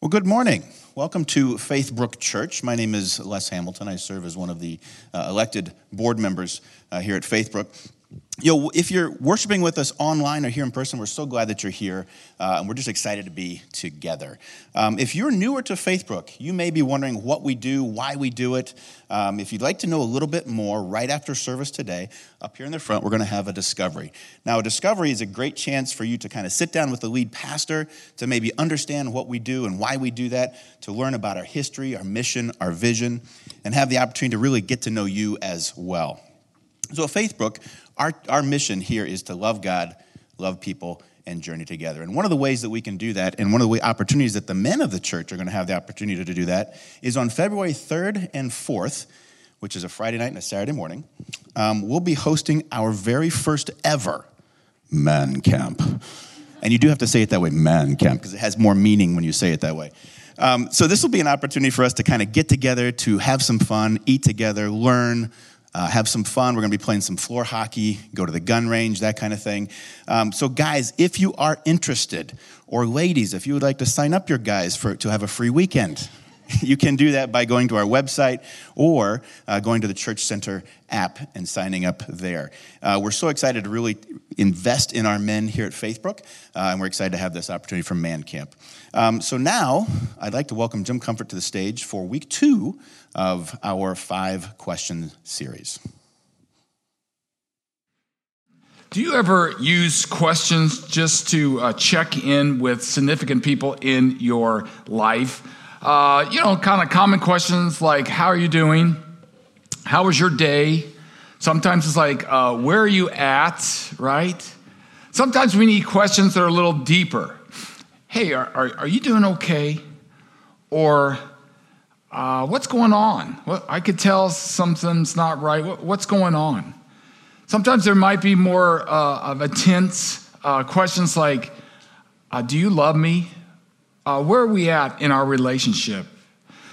Well, good morning. Welcome to Faithbrook Church. My name is Les Hamilton. I serve as one of the uh, elected board members uh, here at Faithbrook. You know, if you're worshiping with us online or here in person, we're so glad that you're here, uh, and we're just excited to be together. Um, if you're newer to Faithbrook, you may be wondering what we do, why we do it. Um, if you'd like to know a little bit more, right after service today, up here in the front, we're going to have a discovery. Now, a discovery is a great chance for you to kind of sit down with the lead pastor to maybe understand what we do and why we do that, to learn about our history, our mission, our vision, and have the opportunity to really get to know you as well. So, at Faithbrook, our, our mission here is to love God, love people, and journey together. And one of the ways that we can do that, and one of the opportunities that the men of the church are going to have the opportunity to do that, is on February 3rd and 4th, which is a Friday night and a Saturday morning. Um, we'll be hosting our very first ever man camp. And you do have to say it that way, man camp, because it has more meaning when you say it that way. Um, so, this will be an opportunity for us to kind of get together, to have some fun, eat together, learn, uh, have some fun. We're going to be playing some floor hockey, go to the gun range, that kind of thing. Um, so, guys, if you are interested, or ladies, if you would like to sign up your guys for, to have a free weekend, you can do that by going to our website or uh, going to the Church Center app and signing up there. Uh, we're so excited to really invest in our men here at Faithbrook, uh, and we're excited to have this opportunity from Man Camp. Um, so now, I'd like to welcome Jim Comfort to the stage for week two of our five question series. Do you ever use questions just to uh, check in with significant people in your life? Uh, you know, kind of common questions like, How are you doing? How was your day? Sometimes it's like, uh, Where are you at? Right? Sometimes we need questions that are a little deeper. Hey, are, are, are you doing okay? Or, uh, what's going on? Well, I could tell something's not right. What, what's going on? Sometimes there might be more uh, of intense uh, questions like, uh, Do you love me? Uh, where are we at in our relationship?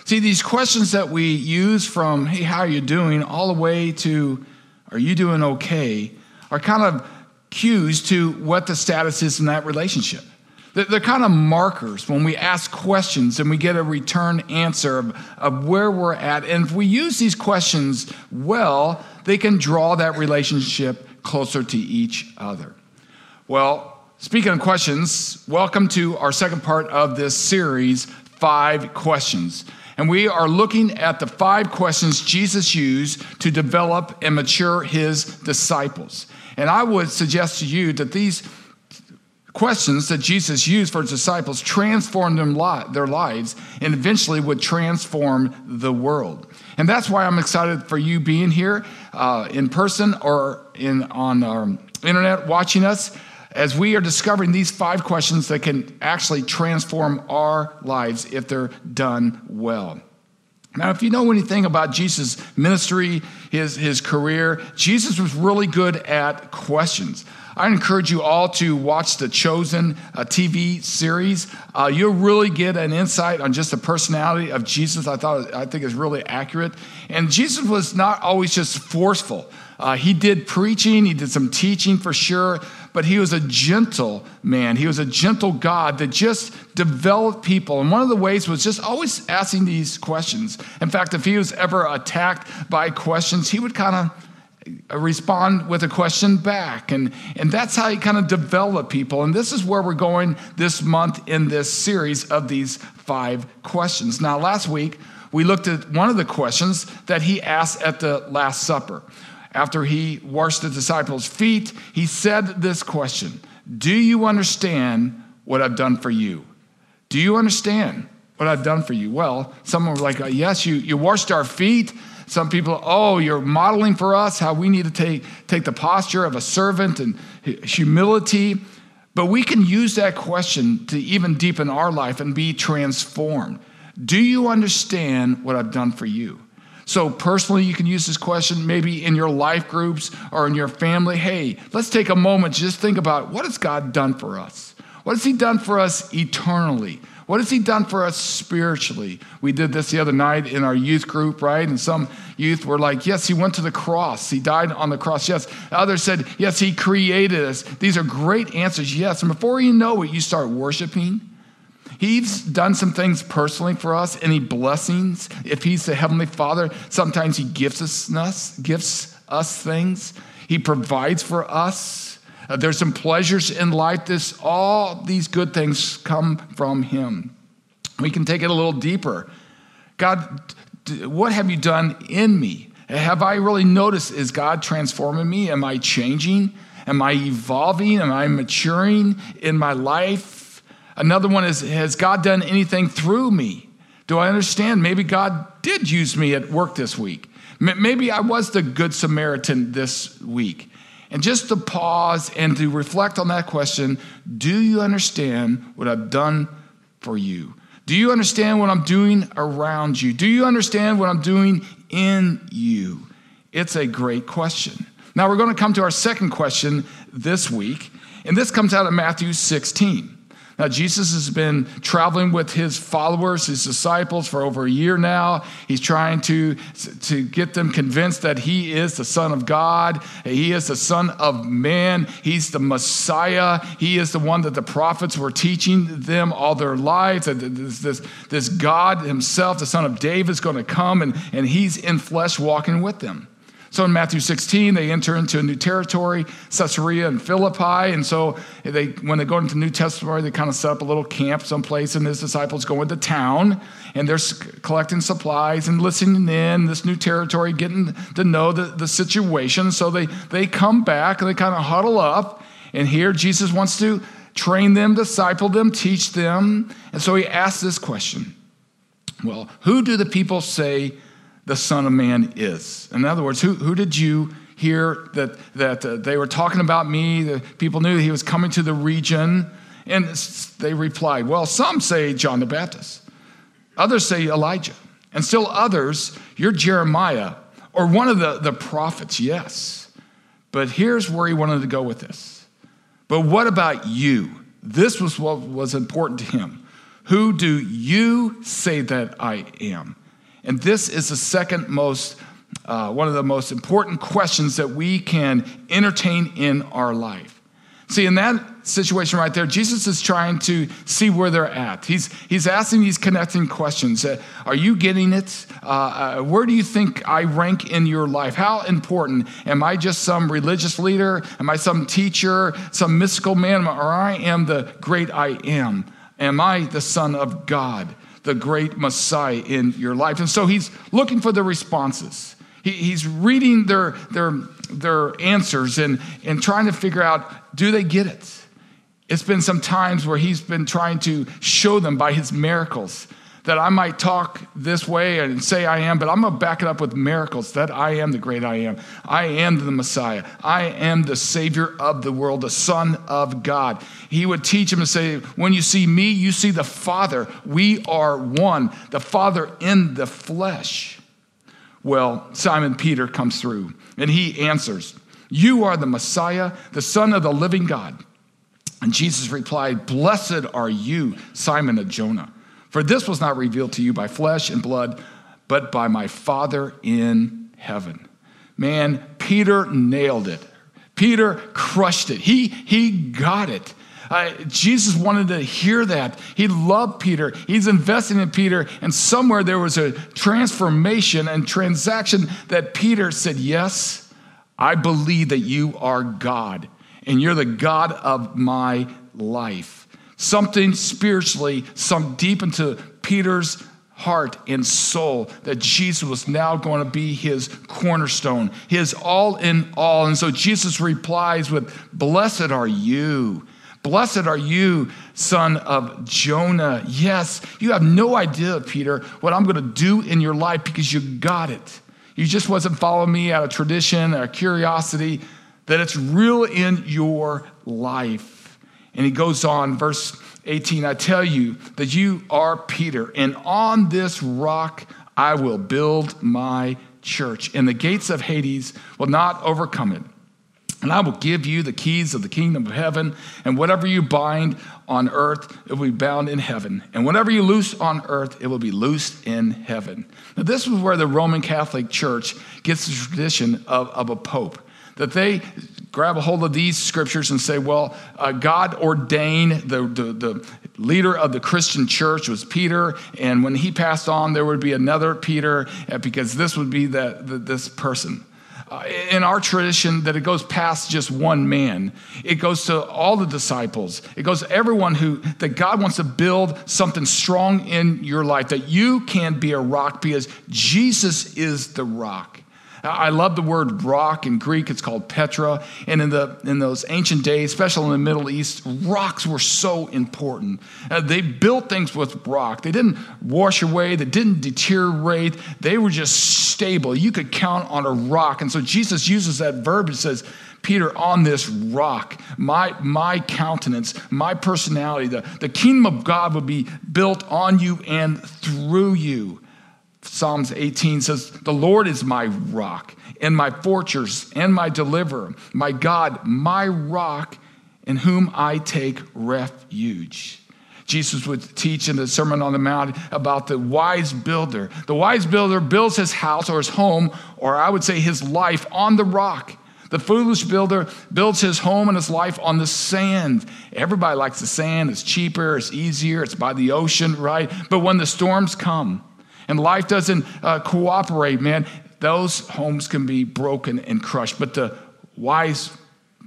See, these questions that we use from, Hey, how are you doing? all the way to, Are you doing okay? are kind of cues to what the status is in that relationship. They're kind of markers when we ask questions and we get a return answer of, of where we're at. And if we use these questions well, they can draw that relationship closer to each other. Well, speaking of questions, welcome to our second part of this series, Five Questions. And we are looking at the five questions Jesus used to develop and mature his disciples. And I would suggest to you that these questions that Jesus used for his disciples transformed their lives and eventually would transform the world. And that's why I'm excited for you being here uh, in person or in, on our internet watching us as we are discovering these five questions that can actually transform our lives if they're done well. Now, if you know anything about Jesus' ministry, his, his career, Jesus was really good at questions. I encourage you all to watch the Chosen uh, TV series. Uh, you'll really get an insight on just the personality of Jesus. I thought I think is really accurate. And Jesus was not always just forceful. Uh, he did preaching, he did some teaching for sure, but he was a gentle man. He was a gentle God that just developed people. And one of the ways was just always asking these questions. In fact, if he was ever attacked by questions, he would kind of uh, respond with a question back. And, and that's how you kind of develop people. And this is where we're going this month in this series of these five questions. Now, last week, we looked at one of the questions that he asked at the Last Supper. After he washed the disciples' feet, he said this question Do you understand what I've done for you? Do you understand what I've done for you? Well, some were like, uh, Yes, you, you washed our feet. Some people, oh, you're modeling for us how we need to take, take the posture of a servant and humility. But we can use that question to even deepen our life and be transformed. Do you understand what I've done for you? So, personally, you can use this question maybe in your life groups or in your family. Hey, let's take a moment just think about what has God done for us? What has He done for us eternally? What has he done for us spiritually? We did this the other night in our youth group, right? And some youth were like, yes, he went to the cross. He died on the cross. Yes. Others said, yes, he created us. These are great answers. Yes. And before you know it, you start worshiping. He's done some things personally for us, any blessings. If He's the Heavenly Father, sometimes He gives us, gifts us things. He provides for us. Uh, there's some pleasures in life. This, all these good things come from Him. We can take it a little deeper. God, what have you done in me? Have I really noticed? Is God transforming me? Am I changing? Am I evolving? Am I maturing in my life? Another one is Has God done anything through me? Do I understand? Maybe God did use me at work this week. Maybe I was the good Samaritan this week. And just to pause and to reflect on that question do you understand what I've done for you? Do you understand what I'm doing around you? Do you understand what I'm doing in you? It's a great question. Now we're going to come to our second question this week, and this comes out of Matthew 16. Now, Jesus has been traveling with his followers, his disciples, for over a year now. He's trying to, to get them convinced that he is the Son of God, he is the Son of man, he's the Messiah, he is the one that the prophets were teaching them all their lives. This, this, this God himself, the Son of David, is going to come, and, and he's in flesh walking with them. So in Matthew 16, they enter into a new territory, Caesarea and Philippi. And so they, when they go into New Testament, they kind of set up a little camp someplace, and his disciples go into town and they're collecting supplies and listening in this new territory, getting to know the, the situation. So they, they come back and they kind of huddle up. And here Jesus wants to train them, disciple them, teach them. And so he asks this question Well, who do the people say the Son of Man is. In other words, who, who did you hear that, that uh, they were talking about me? The people knew he was coming to the region. And they replied, Well, some say John the Baptist, others say Elijah, and still others, you're Jeremiah or one of the, the prophets, yes. But here's where he wanted to go with this. But what about you? This was what was important to him. Who do you say that I am? And this is the second most, uh, one of the most important questions that we can entertain in our life. See, in that situation right there, Jesus is trying to see where they're at. He's, he's asking these connecting questions. Uh, are you getting it? Uh, uh, where do you think I rank in your life? How important? Am I just some religious leader? Am I some teacher, some mystical man? Or I am the great I am? Am I the Son of God? The great Messiah in your life. And so he's looking for the responses. He, he's reading their, their, their answers and, and trying to figure out do they get it? It's been some times where he's been trying to show them by his miracles that I might talk this way and say I am, but I'm going to back it up with miracles that I am the great I am. I am the Messiah. I am the Savior of the world, the Son of God. He would teach him and say, When you see me, you see the Father. We are one, the Father in the flesh. Well, Simon Peter comes through and he answers, You are the Messiah, the Son of the living God. And Jesus replied, Blessed are you, Simon of Jonah. For this was not revealed to you by flesh and blood, but by my Father in heaven. Man, Peter nailed it. Peter crushed it. He, he got it. Uh, Jesus wanted to hear that. He loved Peter. He's investing in Peter. And somewhere there was a transformation and transaction that Peter said, Yes, I believe that you are God, and you're the God of my life. Something spiritually sunk deep into Peter's heart and soul that Jesus was now going to be his cornerstone, his all in all. And so Jesus replies with, Blessed are you. Blessed are you, son of Jonah. Yes, you have no idea, Peter, what I'm going to do in your life because you got it. You just wasn't following me out of tradition or curiosity, that it's real in your life. And he goes on, verse 18 I tell you that you are Peter, and on this rock I will build my church, and the gates of Hades will not overcome it. And I will give you the keys of the kingdom of heaven, and whatever you bind on earth, it will be bound in heaven. And whatever you loose on earth, it will be loosed in heaven. Now, this is where the Roman Catholic Church gets the tradition of, of a pope that they grab a hold of these scriptures and say, well, uh, God ordained the, the, the leader of the Christian church was Peter, and when he passed on, there would be another Peter uh, because this would be the, the this person. Uh, in our tradition, that it goes past just one man. It goes to all the disciples. It goes to everyone who that God wants to build something strong in your life. That you can be a rock because Jesus is the rock. I love the word rock in Greek. It's called Petra. And in, the, in those ancient days, especially in the Middle East, rocks were so important. Uh, they built things with rock. They didn't wash away, they didn't deteriorate. They were just stable. You could count on a rock. And so Jesus uses that verb and says, Peter, on this rock, my, my countenance, my personality, the, the kingdom of God would be built on you and through you. Psalms 18 says, The Lord is my rock and my fortress and my deliverer, my God, my rock in whom I take refuge. Jesus would teach in the Sermon on the Mount about the wise builder. The wise builder builds his house or his home, or I would say his life, on the rock. The foolish builder builds his home and his life on the sand. Everybody likes the sand. It's cheaper, it's easier, it's by the ocean, right? But when the storms come, and life doesn't uh, cooperate, man, those homes can be broken and crushed. But the wise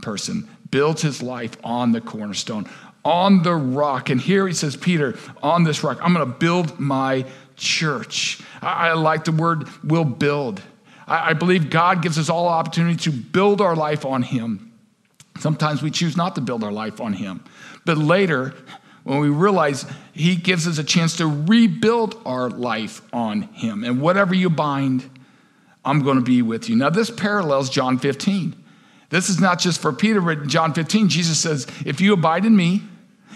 person builds his life on the cornerstone, on the rock. And here he says, Peter, on this rock, I'm going to build my church. I, I, like the word will build. I, I believe God gives us all opportunity to build our life on him. Sometimes we choose not to build our life on him. But later, when we realize He gives us a chance to rebuild our life on Him. And whatever you bind, I'm going to be with you. Now, this parallels John 15. This is not just for Peter, but in John 15, Jesus says, If you abide in me,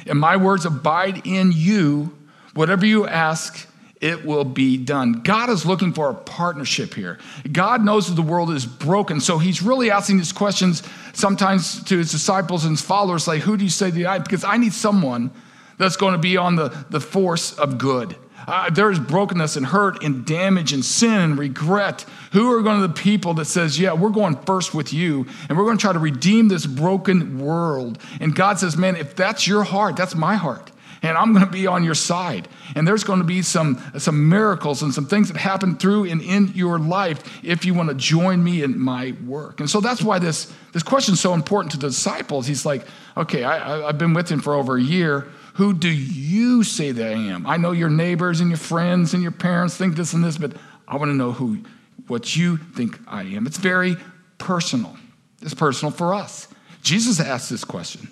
and my words abide in you, whatever you ask, it will be done. God is looking for a partnership here. God knows that the world is broken, so he's really asking these questions sometimes to his disciples and his followers, like, Who do you say that I? Because I need someone that's going to be on the, the force of good. Uh, there is brokenness and hurt and damage and sin and regret. Who are going to the people that says, "Yeah, we're going first with you, and we're going to try to redeem this broken world"? And God says, "Man, if that's your heart, that's my heart, and I'm going to be on your side." And there's going to be some some miracles and some things that happen through and in your life if you want to join me in my work. And so that's why this this question is so important to the disciples. He's like, "Okay, I, I've been with him for over a year." Who do you say that I am? I know your neighbors and your friends and your parents think this and this, but I want to know who, what you think I am. It's very personal. It's personal for us. Jesus asked this question.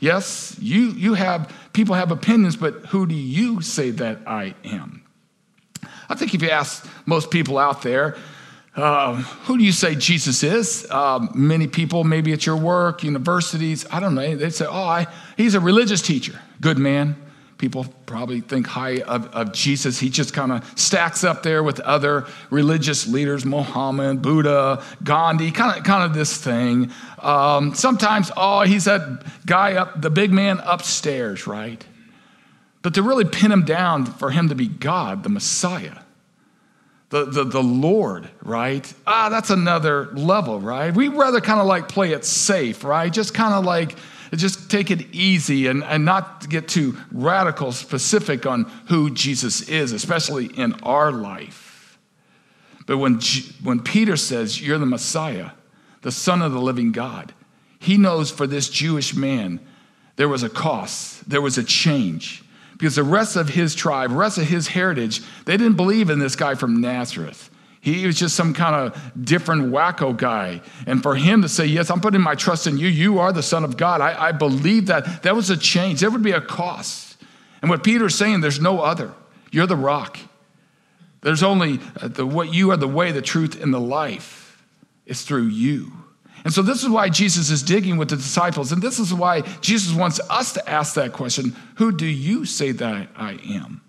Yes, you, you have, people have opinions, but who do you say that I am? I think if you ask most people out there, uh, who do you say Jesus is? Uh, many people, maybe at your work, universities, I don't know, they say, oh, I, he's a religious teacher, good man. People probably think high of, of Jesus. He just kind of stacks up there with other religious leaders, Muhammad, Buddha, Gandhi, kind of, kind of this thing. Um, sometimes, oh, he's that guy up, the big man upstairs, right? But to really pin him down for him to be God, the Messiah, the, the, the Lord, right? Ah, that's another level, right? We rather kind of like play it safe, right? Just kind of like, just take it easy and, and not get too radical specific on who Jesus is, especially in our life. But when, when Peter says, You're the Messiah, the Son of the living God, he knows for this Jewish man, there was a cost, there was a change because the rest of his tribe, rest of his heritage, they didn't believe in this guy from Nazareth. He was just some kind of different wacko guy. And for him to say, Yes, I'm putting my trust in you, you are the Son of God, I, I believe that. That was a change. There would be a cost. And what Peter's saying, there's no other. You're the rock. There's only uh, the what you are the way, the truth, and the life. It's through you. And so, this is why Jesus is digging with the disciples. And this is why Jesus wants us to ask that question Who do you say that I am?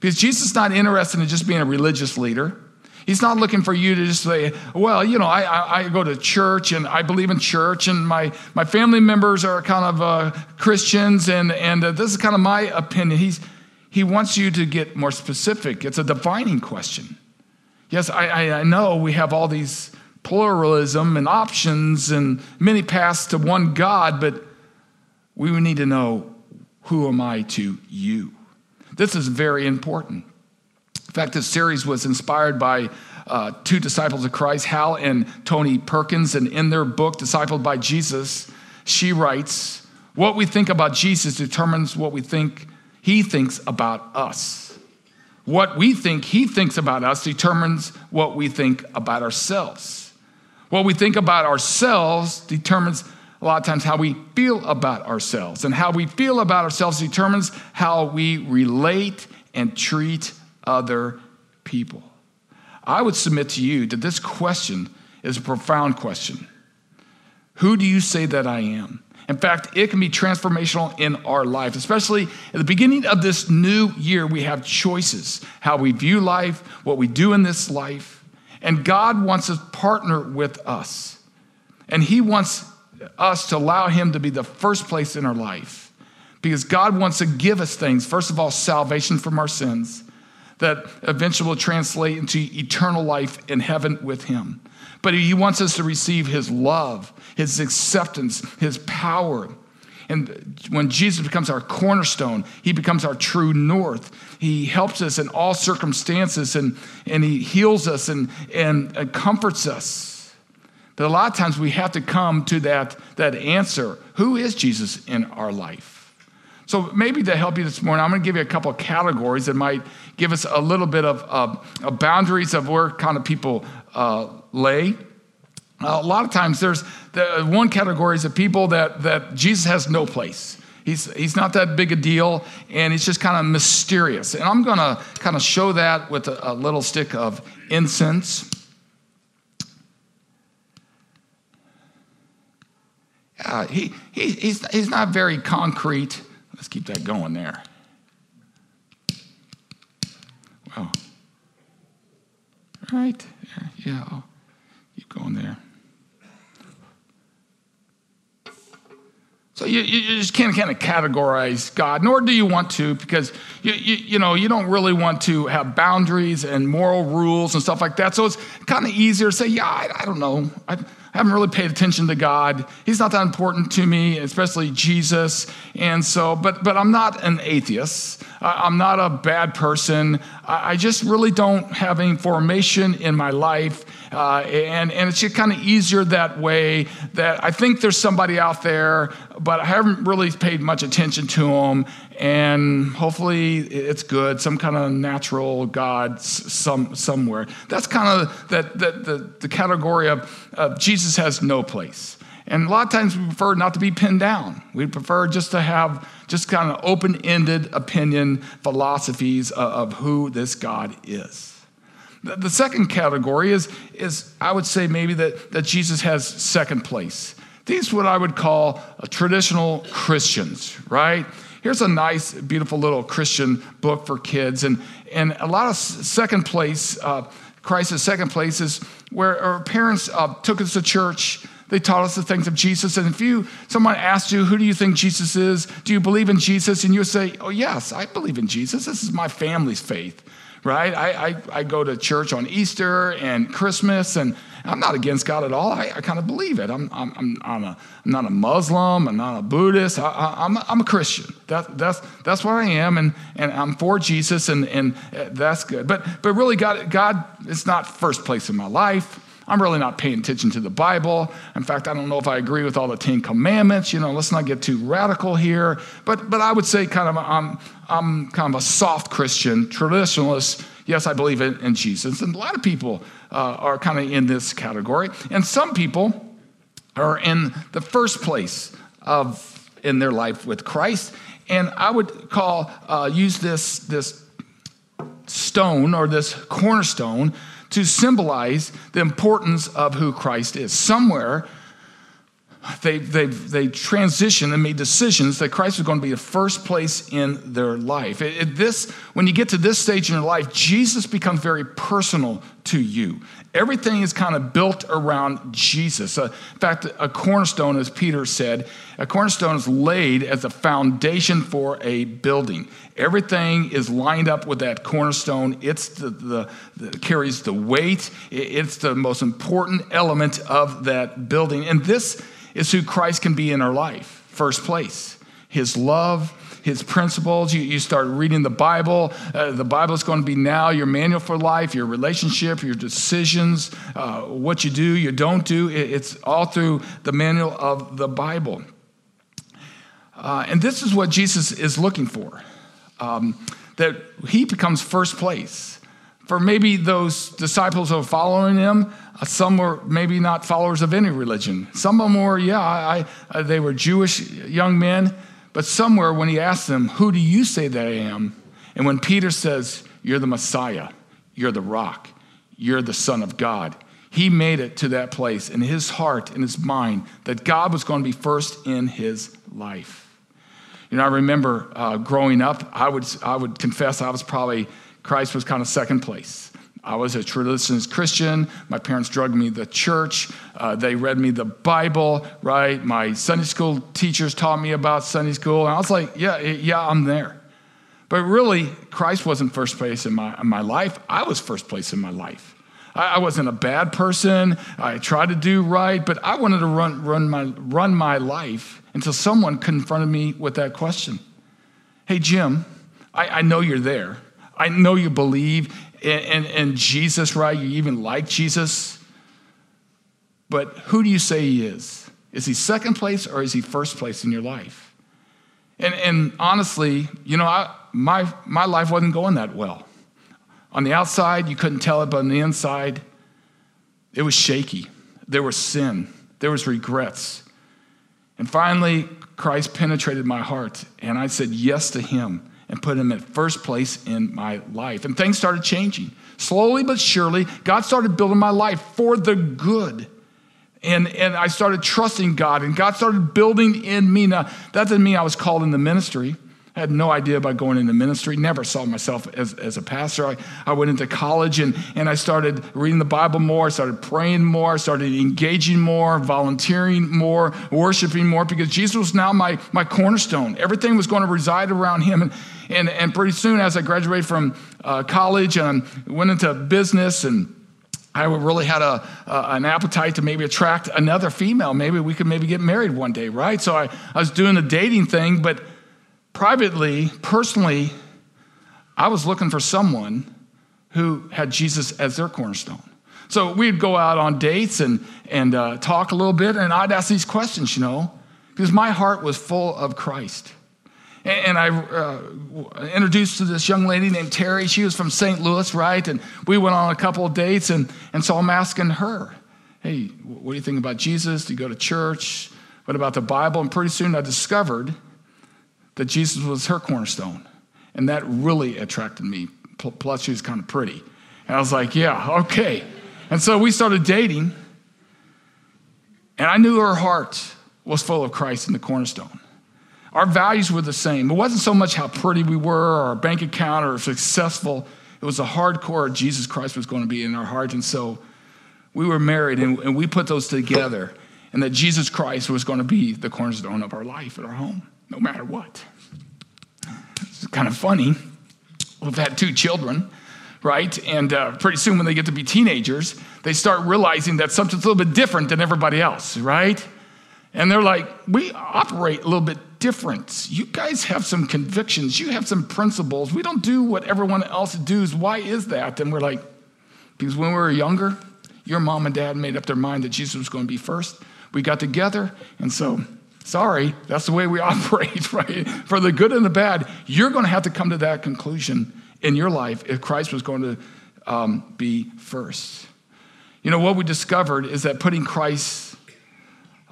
Because Jesus is not interested in just being a religious leader. He's not looking for you to just say, well, you know, I, I, I go to church and I believe in church and my, my family members are kind of uh, Christians and, and uh, this is kind of my opinion. He's, he wants you to get more specific. It's a defining question. Yes, I, I, I know we have all these pluralism and options and many paths to one God, but we need to know Who am I to you? This is very important. In fact, this series was inspired by uh, two disciples of Christ, Hal and Tony Perkins, and in their book, Discipled by Jesus, she writes, What we think about Jesus determines what we think he thinks about us. What we think he thinks about us determines what we think about ourselves. What we think about ourselves determines a lot of times how we feel about ourselves. And how we feel about ourselves determines how we relate and treat other people. I would submit to you that this question is a profound question. Who do you say that I am? In fact, it can be transformational in our life, especially at the beginning of this new year. We have choices how we view life, what we do in this life. And God wants to partner with us. And He wants us to allow Him to be the first place in our life. Because God wants to give us things. First of all, salvation from our sins that eventually will translate into eternal life in heaven with Him. But He wants us to receive His love, His acceptance, His power. And when Jesus becomes our cornerstone, He becomes our true north. He helps us in all circumstances and, and He heals us and, and, and comforts us. But a lot of times we have to come to that, that answer who is Jesus in our life? So, maybe to help you this morning, I'm going to give you a couple of categories that might give us a little bit of uh, boundaries of where kind of people uh, lay. A lot of times, there's the one category is the people that, that Jesus has no place. He's, he's not that big a deal, and he's just kind of mysterious. And I'm going to kind of show that with a, a little stick of incense. Uh, he, he, he's, he's not very concrete. Let's keep that going there. Wow. Right. Yeah, keep going there. So you, you just can't kind of categorize God, nor do you want to, because you, you, you, know you don't really want to have boundaries and moral rules and stuff like that. So it's kind of easier to say, yeah, I, I don't know. I, Haven't really paid attention to God. He's not that important to me, especially Jesus. And so, but but I'm not an atheist. I'm not a bad person. I just really don't have any formation in my life. Uh, and, and it's just kind of easier that way that I think there's somebody out there, but I haven't really paid much attention to them and hopefully it's good some kind of natural god some, somewhere. That's kind of that, that the, the category of, of jesus has no place. And a lot of times we prefer not to be pinned down. We prefer just to have just kind of open-ended opinion philosophies of, of who this god is. The, the second category is, is i would say maybe that, that jesus has second place. These what i would call uh, traditional christians right here's a nice, beautiful little Christian book for kids. And, and a lot of second place, uh, Christ's second place is where our parents uh, took us to church. They taught us the things of Jesus. And if you, someone asked you, who do you think Jesus is? Do you believe in Jesus? And you say, oh, yes, I believe in Jesus. This is my family's faith right? I, I, I, go to church on Easter and Christmas, and I'm not against God at all. I, I kind of believe it. I'm, I'm, I'm, I'm, a, I'm not a Muslim. I'm not a Buddhist. I, am a, I'm a Christian. That, that's, that's what I am, and, and I'm for Jesus, and, and uh, that's good. But, but really, God, God is not first place in my life. I'm really not paying attention to the Bible. In fact, I don't know if I agree with all the Ten Commandments. You know, let's not get too radical here. But, but I would say kind of I'm, I'm kind of a soft Christian, traditionalist. Yes, I believe in, Jesus. And a lot of people uh, are kind of in this category. And some people are in the first place of in their life with Christ. And I would call, uh, use this, this stone or this cornerstone to symbolize the importance of who Christ is. Somewhere, they, they, they transitioned and made decisions that Christ was going to be the first place in their life. It, it, this, when you get to this stage in your life, Jesus becomes very personal to you. Everything is kind of built around Jesus. Uh, in fact, a cornerstone, as Peter said, a cornerstone is laid as a foundation for a building. Everything is lined up with that cornerstone. It's the, the, the carries the weight. It's the most important element of that building. And this is who Christ can be in our life. First place, His love, his principles. You, you start reading the Bible. Uh, the Bible is going to be now your manual for life, your relationship, your decisions, uh, what you do, you don't do. It, it's all through the manual of the Bible. Uh, and this is what Jesus is looking for um, that he becomes first place. For maybe those disciples who are following him, uh, some were maybe not followers of any religion. Some of them were, yeah, I, I, they were Jewish young men. But somewhere when he asked them, Who do you say that I am? And when Peter says, You're the Messiah, you're the rock, you're the Son of God, he made it to that place in his heart, in his mind, that God was going to be first in his life. You know, I remember uh, growing up, I would, I would confess I was probably, Christ was kind of second place. I was a traditionalist Christian. My parents drugged me to church. Uh, they read me the Bible, right? My Sunday school teachers taught me about Sunday school. And I was like, yeah, yeah, I'm there. But really, Christ wasn't first place in my, in my life. I was first place in my life. I, I wasn't a bad person. I tried to do right, but I wanted to run, run, my, run my life until someone confronted me with that question Hey, Jim, I, I know you're there. I know you believe in, in, in, Jesus, right? You even like Jesus. But who do you say he is? Is he second place or is he first place in your life? And, and honestly, you know, I, my, my life wasn't going that well. On the outside, you couldn't tell it, but on the inside, it was shaky. There was sin, there was regrets. And finally, Christ penetrated my heart, and I said yes to him and put him at first place in my life. And things started changing. Slowly but surely, God started building my life for the good. And, and I started trusting God, and God started building in me. Now, that didn't mean I was called in the ministry. I had no idea about going into ministry, never saw myself as, as a pastor. I, I went into college and, and I started reading the Bible more, started praying more, started engaging more, volunteering more, worshiping more, because Jesus was now my, my cornerstone. Everything was going to reside around him. And, and, and pretty soon, as I graduated from uh, college and went into business and I really had a, uh, an appetite to maybe attract another female. Maybe we could maybe get married one day, right? So I, I was doing the dating thing, but privately, personally, I was looking for someone who had Jesus as their cornerstone. So we'd go out on dates and, and uh, talk a little bit, and I'd ask these questions, you know, because my heart was full of Christ. And, and I uh, introduced to this young lady named Terry. She was from St. Louis, right? And we went on a couple of dates, and, and so I'm asking her, hey, what do you think about Jesus? Do you go to church? What about the Bible? And pretty soon I discovered that Jesus was her cornerstone. And that really attracted me. Plus, she was kind of pretty. And I was like, yeah, okay. And so we started dating. And I knew her heart was full of Christ in the cornerstone. Our values were the same. It wasn't so much how pretty we were, or our bank account, or successful. It was the hardcore Jesus Christ was going to be in our heart. And so we were married, and, and we put those together. And that Jesus Christ was going to be the cornerstone of our life at our home no matter what. It's kind of funny. We've had two children, right? And uh, pretty soon, when they get to be teenagers, they start realizing that something's a little bit different than everybody else, right? And they're like, we operate a little bit different. You guys have some convictions, you have some principles. We don't do what everyone else does. Why is that? And we're like, because when we were younger, your mom and dad made up their mind that Jesus was going to be first. We got together, and so Sorry, that's the way we operate, right? For the good and the bad, you're going to have to come to that conclusion in your life if Christ was going to um, be first. You know, what we discovered is that putting Christ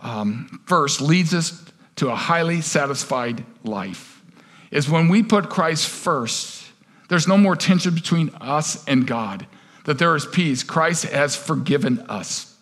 um, first leads us to a highly satisfied life. Is when we put Christ first, there's no more tension between us and God, that there is peace. Christ has forgiven us.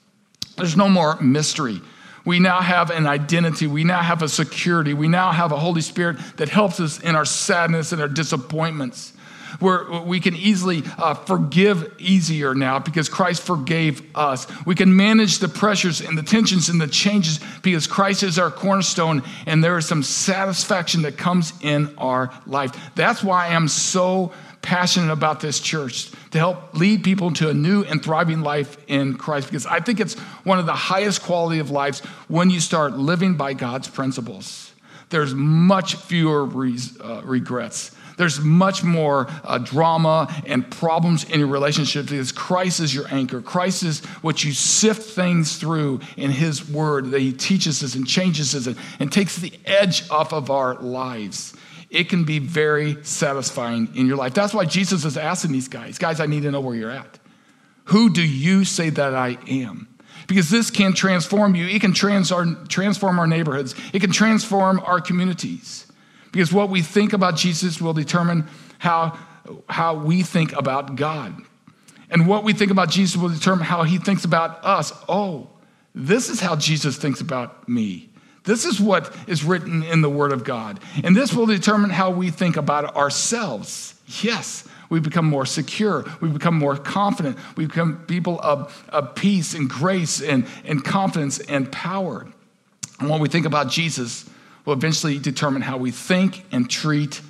There's no more mystery. We now have an identity. We now have a security. We now have a Holy Spirit that helps us in our sadness and our disappointments. Where we can easily uh, forgive easier now because Christ forgave us. We can manage the pressures and the tensions and the changes because Christ is our cornerstone and there is some satisfaction that comes in our life. That's why I am so passionate about this church to help lead people into a new and thriving life in Christ because I think it's one of the highest quality of lives when you start living by God's principles. there's much fewer re- uh, regrets. There's much more uh, drama and problems in your relationship because Christ is your anchor. Christ is what you sift things through in His Word that He teaches us and changes us and, and takes the edge off of our lives. It can be very satisfying in your life. That's why Jesus is asking these guys, guys, I need to know where you're at. Who do you say that I am? Because this can transform you. It can trans- our, transform our neighborhoods. It can transform our communities. Because what we think about Jesus will determine how, how we think about God. And what we think about Jesus will determine how he thinks about us. Oh, this is how Jesus thinks about me. This is what is written in the Word of God. And this will determine how we think about ourselves. Yes, we become more secure. We become more confident. We become people of, of peace and grace and, and confidence and power. And when we think about Jesus, will eventually determine how we think and treat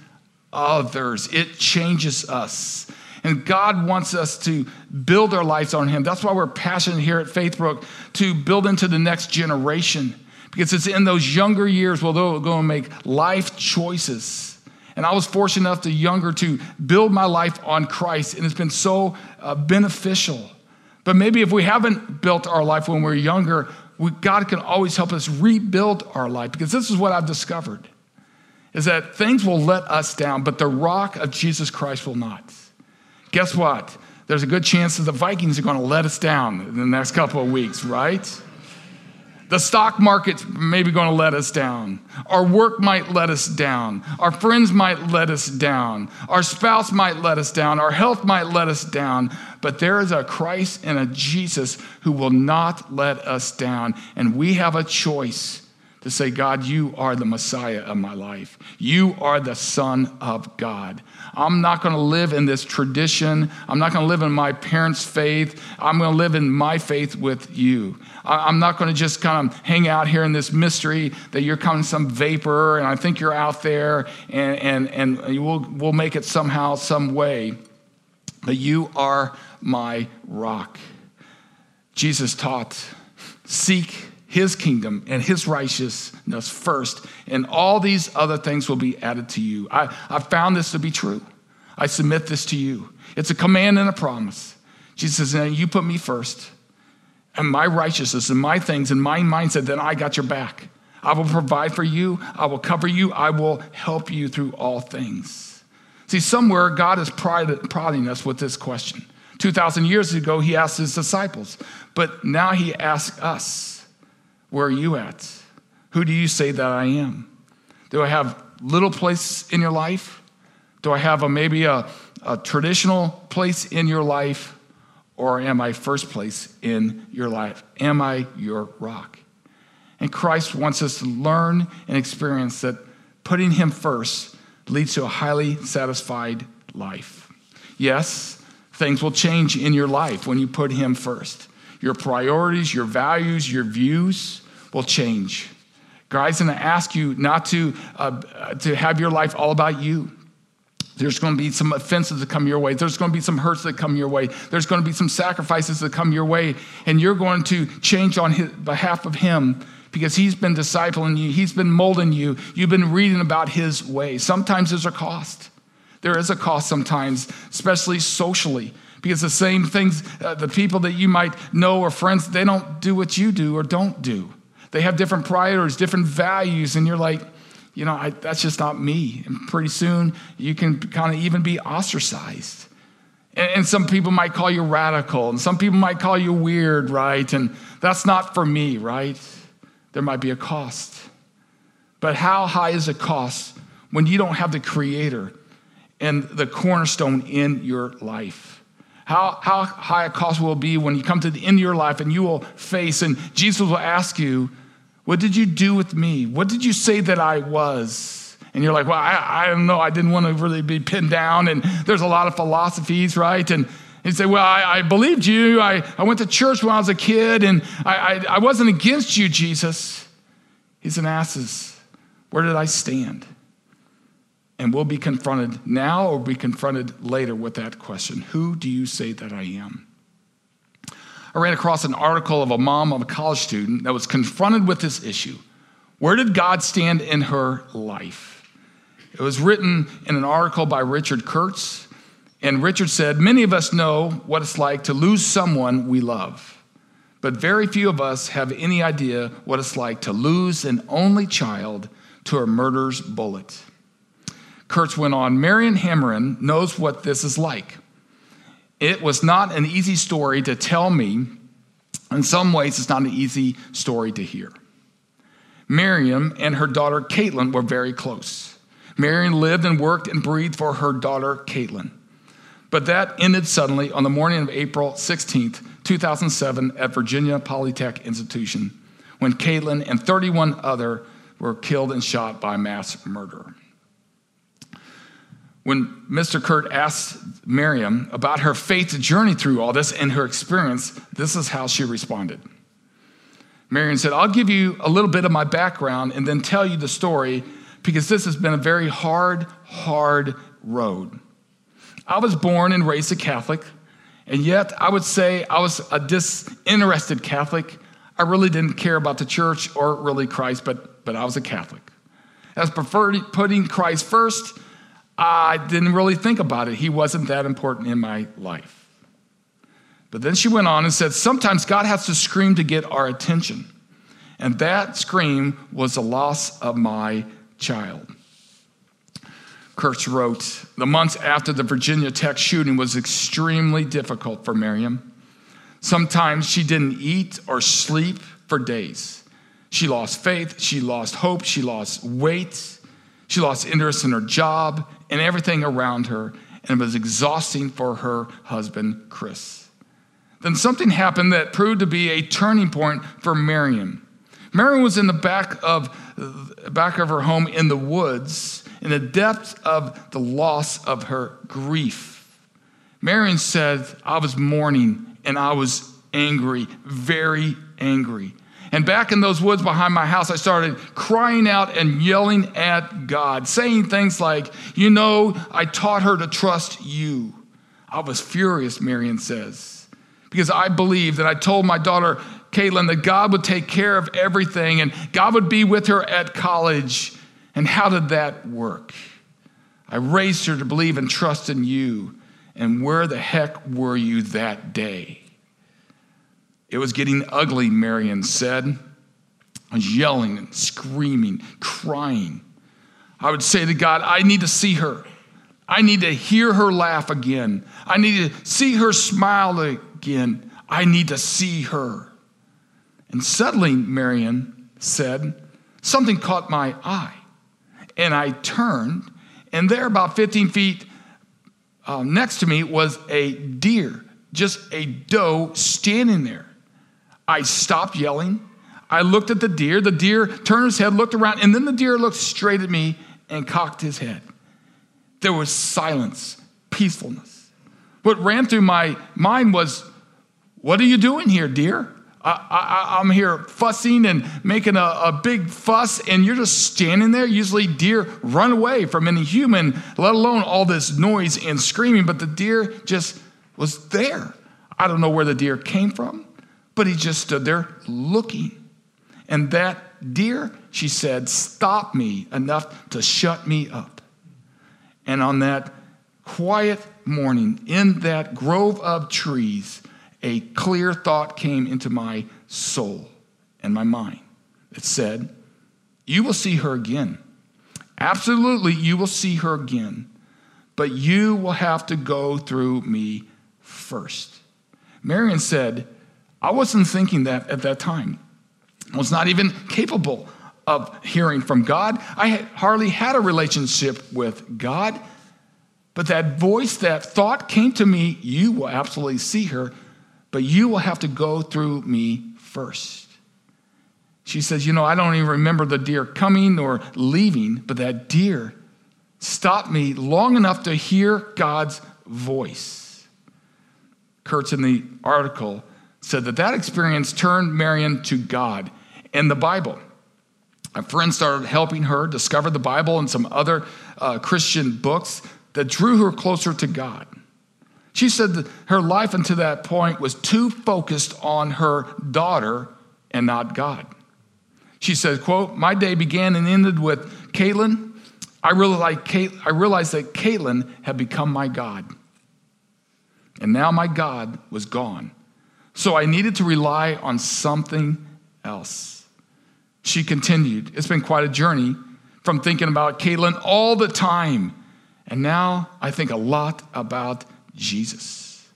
others. It changes us. And God wants us to build our lives on Him. That's why we're passionate here at Faithbrook to build into the next generation. Because it's in those younger years where they'll go and make life choices. And I was fortunate enough to younger to build my life on Christ, and it's been so uh, beneficial. But maybe if we haven't built our life when we're younger, we, God can always help us rebuild our life because this is what I've discovered is that things will let us down, but the rock of Jesus Christ will not. Guess what? There's a good chance that the Vikings are going to let us down in the next couple of weeks, right? The stock market's maybe going to let us down. Our work might let us down. Our friends might let us down. Our spouse might let us down. Our health might let us down. But there is a Christ and a Jesus who will not let us down. And we have a choice to say, God, you are the Messiah of my life. You are the Son of God. I'm not going to live in this tradition. I'm not going to live in my parents' faith. I'm going to live in my faith with you. I'm not going to just kind of hang out here in this mystery that you're coming some vapor and I think you're out there and, and, and we'll, we'll make it somehow, some way. But you are my rock. Jesus taught, seek his kingdom and his righteousness first, and all these other things will be added to you. I, I found this to be true. I submit this to you. It's a command and a promise. Jesus says, You put me first, and my righteousness and my things and my mindset, then I got your back. I will provide for you, I will cover you, I will help you through all things. See, somewhere God is prodding us with this question. 2,000 years ago, he asked his disciples, but now he asks us. Where are you at? Who do you say that I am? Do I have little place in your life? Do I have a, maybe a, a traditional place in your life? Or am I first place in your life? Am I your rock? And Christ wants us to learn and experience that putting Him first leads to a highly satisfied life. Yes, things will change in your life when you put Him first. Your priorities, your values, your views will change. God's going to ask you not to, uh, to have your life all about you. There's going to be some offenses that come your way. There's going to be some hurts that come your way. There's going to be some sacrifices that come your way. And you're going to change on his, behalf of Him because He's been discipling you, He's been molding you. You've been reading about His way. Sometimes there's a cost. There is a cost sometimes, especially socially. Because the same things, uh, the people that you might know or friends, they don't do what you do or don't do. They have different priorities, different values, and you're like, you know, I, that's just not me. And pretty soon you can kind of even be ostracized. And, and some people might call you radical, and some people might call you weird, right? And that's not for me, right? There might be a cost. But how high is the cost when you don't have the creator and the cornerstone in your life? How, how high a cost will be when you come to the end of your life and you will face, and Jesus will ask you, What did you do with me? What did you say that I was? And you're like, Well, I, I don't know. I didn't want to really be pinned down. And there's a lot of philosophies, right? And you say, Well, I, I believed you. I, I went to church when I was a kid, and I, I, I wasn't against you, Jesus. He's an asses. Where did I stand? And we'll be confronted now or be confronted later with that question Who do you say that I am? I ran across an article of a mom of a college student that was confronted with this issue. Where did God stand in her life? It was written in an article by Richard Kurtz, and Richard said, Many of us know what it's like to lose someone we love, but very few of us have any idea what it's like to lose an only child to a murderer's bullet. Kurtz went on, Marion Hammaren knows what this is like. It was not an easy story to tell me. In some ways, it's not an easy story to hear. Miriam and her daughter Caitlin were very close. Miriam lived and worked and breathed for her daughter Caitlin. But that ended suddenly on the morning of April 16th, 2007, at Virginia Polytech Institution, when Caitlin and 31 other were killed and shot by mass murder. When Mr. Kurt asked Miriam about her faith journey through all this and her experience, this is how she responded. Miriam said, I'll give you a little bit of my background and then tell you the story because this has been a very hard, hard road. I was born and raised a Catholic, and yet I would say I was a disinterested Catholic. I really didn't care about the church or really Christ, but, but I was a Catholic. As preferred putting Christ first, I didn't really think about it. He wasn't that important in my life. But then she went on and said, Sometimes God has to scream to get our attention. And that scream was the loss of my child. Kurtz wrote, The months after the Virginia Tech shooting was extremely difficult for Miriam. Sometimes she didn't eat or sleep for days. She lost faith, she lost hope, she lost weight, she lost interest in her job and everything around her, and it was exhausting for her husband, Chris. Then something happened that proved to be a turning point for Marion. Marion was in the back of, back of her home in the woods, in the depth of the loss of her grief. Marion said, I was mourning and I was angry, very angry. And back in those woods behind my house, I started crying out and yelling at God, saying things like, You know, I taught her to trust you. I was furious, Marion says because I believed that I told my daughter, Caitlin, that God would take care of everything and God would be with her at college. And how did that work? I raised her to believe and trust in you. And where the heck were you that day? It was getting ugly, Marion said. I was yelling and screaming, crying. I would say to God, I need to see her. I need to hear her laugh again. I need to see her smile again. I need to see her. And suddenly, Marion said, something caught my eye. And I turned, and there, about 15 feet uh, next to me, was a deer, just a doe standing there. I stopped yelling. I looked at the deer. The deer turned his head, looked around, and then the deer looked straight at me and cocked his head. There was silence, peacefulness. What ran through my mind was what are you doing here, dear? I, am here fussing and making a, a, big fuss, and you're just standing there. Usually, deer run away from any human, let alone all this noise and screaming, but the deer just was there. I don't know where the deer came from, but he just stood there looking. And that deer, she said, stopped me enough to shut me up. And on that quiet morning, in that grove of trees, a clear thought came into my soul and my mind. It said, You will see her again. Absolutely, you will see her again. But you will have to go through me first. Marion said, I wasn't thinking that at that time. I was not even capable of hearing from God. I had hardly had a relationship with God. But that voice, that thought came to me, you will absolutely see her but you will have to go through me first. She says, You know, I don't even remember the deer coming or leaving, but that deer stopped me long enough to hear God's voice. Kurtz in the article said that that experience turned Marion to God and the Bible. A friend started helping her discover the Bible and some other uh, Christian books that drew her closer to God. She said that her life until that point was too focused on her daughter and not God. She said, quote, my day began and ended with Caitlin. I realized, I realized that Caitlin had become my God. And now my God was gone. So I needed to rely on something else. She continued, It's been quite a journey from thinking about Caitlin all the time. And now I think a lot about Jesus.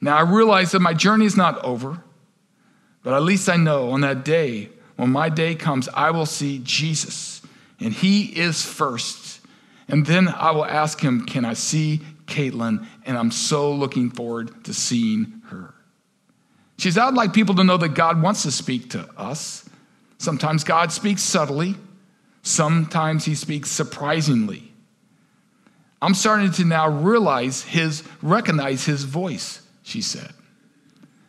Now I realize that my journey is not over, but at least I know on that day, when my day comes, I will see Jesus, and He is first. And then I will ask Him, Can I see Caitlin? And I'm so looking forward to seeing. She says, I'd like people to know that God wants to speak to us. Sometimes God speaks subtly, sometimes He speaks surprisingly. I'm starting to now realize his, recognize his voice, she said.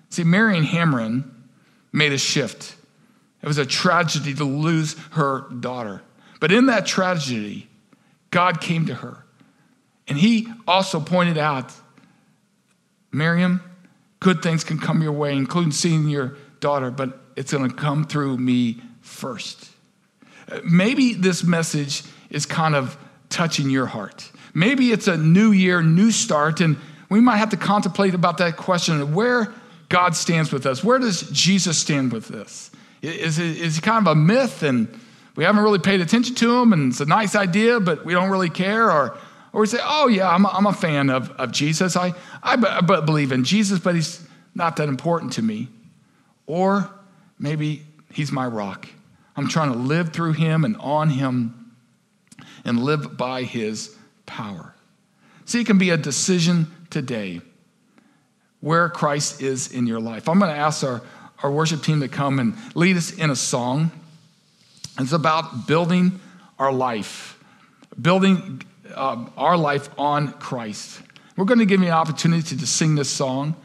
See, Marion Hammaren made a shift. It was a tragedy to lose her daughter. But in that tragedy, God came to her. And he also pointed out Miriam, good things can come your way, including seeing your daughter, but it's going to come through me first. Maybe this message is kind of touching your heart. Maybe it's a new year, new start, and we might have to contemplate about that question of where God stands with us. Where does Jesus stand with this? Is it, is it kind of a myth and we haven't really paid attention to him and it's a nice idea, but we don't really care? Or, or we say, oh, yeah, I'm a, I'm a fan of, of Jesus. I, I, I believe in Jesus, but he's not that important to me. Or maybe he's my rock. I'm trying to live through him and on him and live by his power. See, it can be a decision today where Christ is in your life. I'm going to ask our, our worship team to come and lead us in a song. It's about building our life, building uh, our life on Christ. We're going to give you an opportunity to sing this song.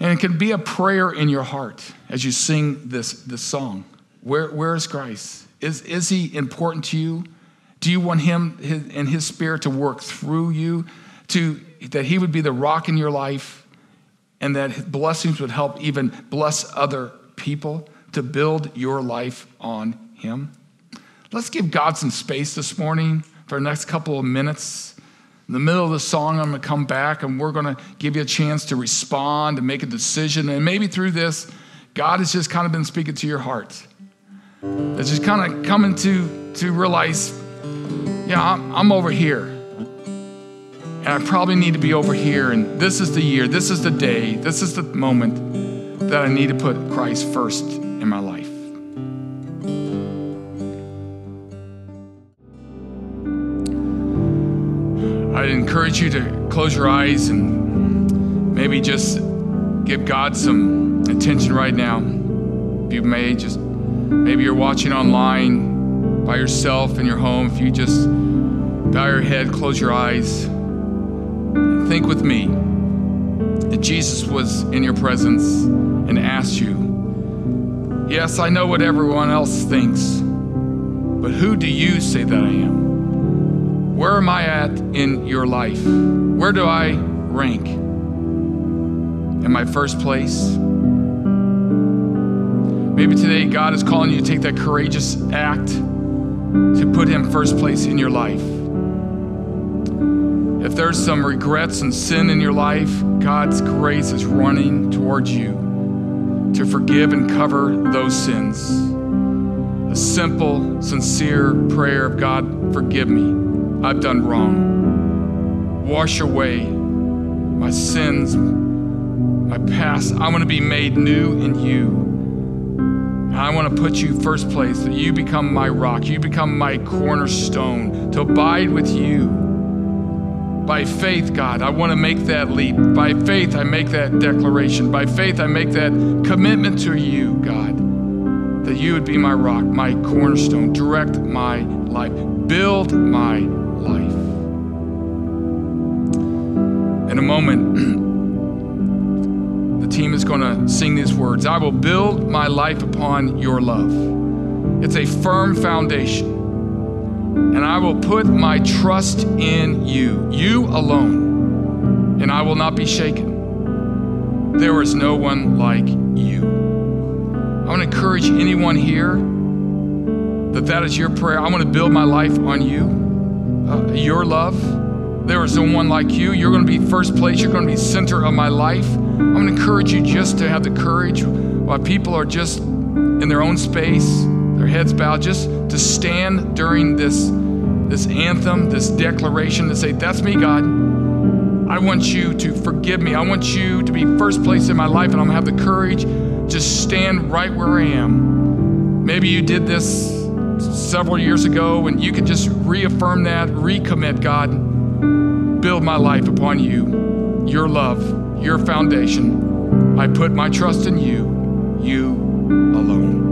And it can be a prayer in your heart as you sing this, this song. Where, where is Christ? Is, is he important to you? Do you want him his, and his spirit to work through you, to, that he would be the rock in your life, and that blessings would help even bless other people to build your life on him? Let's give God some space this morning for the next couple of minutes. In the middle of the song, I'm going to come back and we're going to give you a chance to respond and make a decision. And maybe through this, God has just kind of been speaking to your heart. It's just kind of coming to, to realize, yeah, I'm, I'm over here. And I probably need to be over here. And this is the year, this is the day, this is the moment that I need to put Christ first in my life. I'd encourage you to close your eyes and maybe just give God some attention right now. If you may, just maybe you're watching online by yourself in your home. If you just bow your head, close your eyes, and think with me that Jesus was in your presence and asked you, Yes, I know what everyone else thinks, but who do you say that I am? Where am I at in your life? Where do I rank? In my first place? Maybe today God is calling you to take that courageous act to put Him first place in your life. If there's some regrets and sin in your life, God's grace is running towards you to forgive and cover those sins. A simple, sincere prayer of God, forgive me. I've done wrong. Wash away my sins, my past. I want to be made new in you. I want to put you first place, that you become my rock, you become my cornerstone, to abide with you. By faith, God, I want to make that leap. By faith, I make that declaration. By faith, I make that commitment to you, God, that you would be my rock, my cornerstone, direct my life, build my life. In a moment, the team is going to sing these words I will build my life upon your love. It's a firm foundation. And I will put my trust in you, you alone, and I will not be shaken. There is no one like you. I want to encourage anyone here that that is your prayer. I want to build my life on you, uh, your love. There is no one like you. You're going to be first place. You're going to be center of my life. I'm going to encourage you just to have the courage while people are just in their own space, their heads bowed, just to stand during this, this anthem, this declaration, to say, That's me, God. I want you to forgive me. I want you to be first place in my life, and I'm going to have the courage to stand right where I am. Maybe you did this several years ago, and you can just reaffirm that, recommit, God, build my life upon you, your love, your foundation. I put my trust in you, you alone.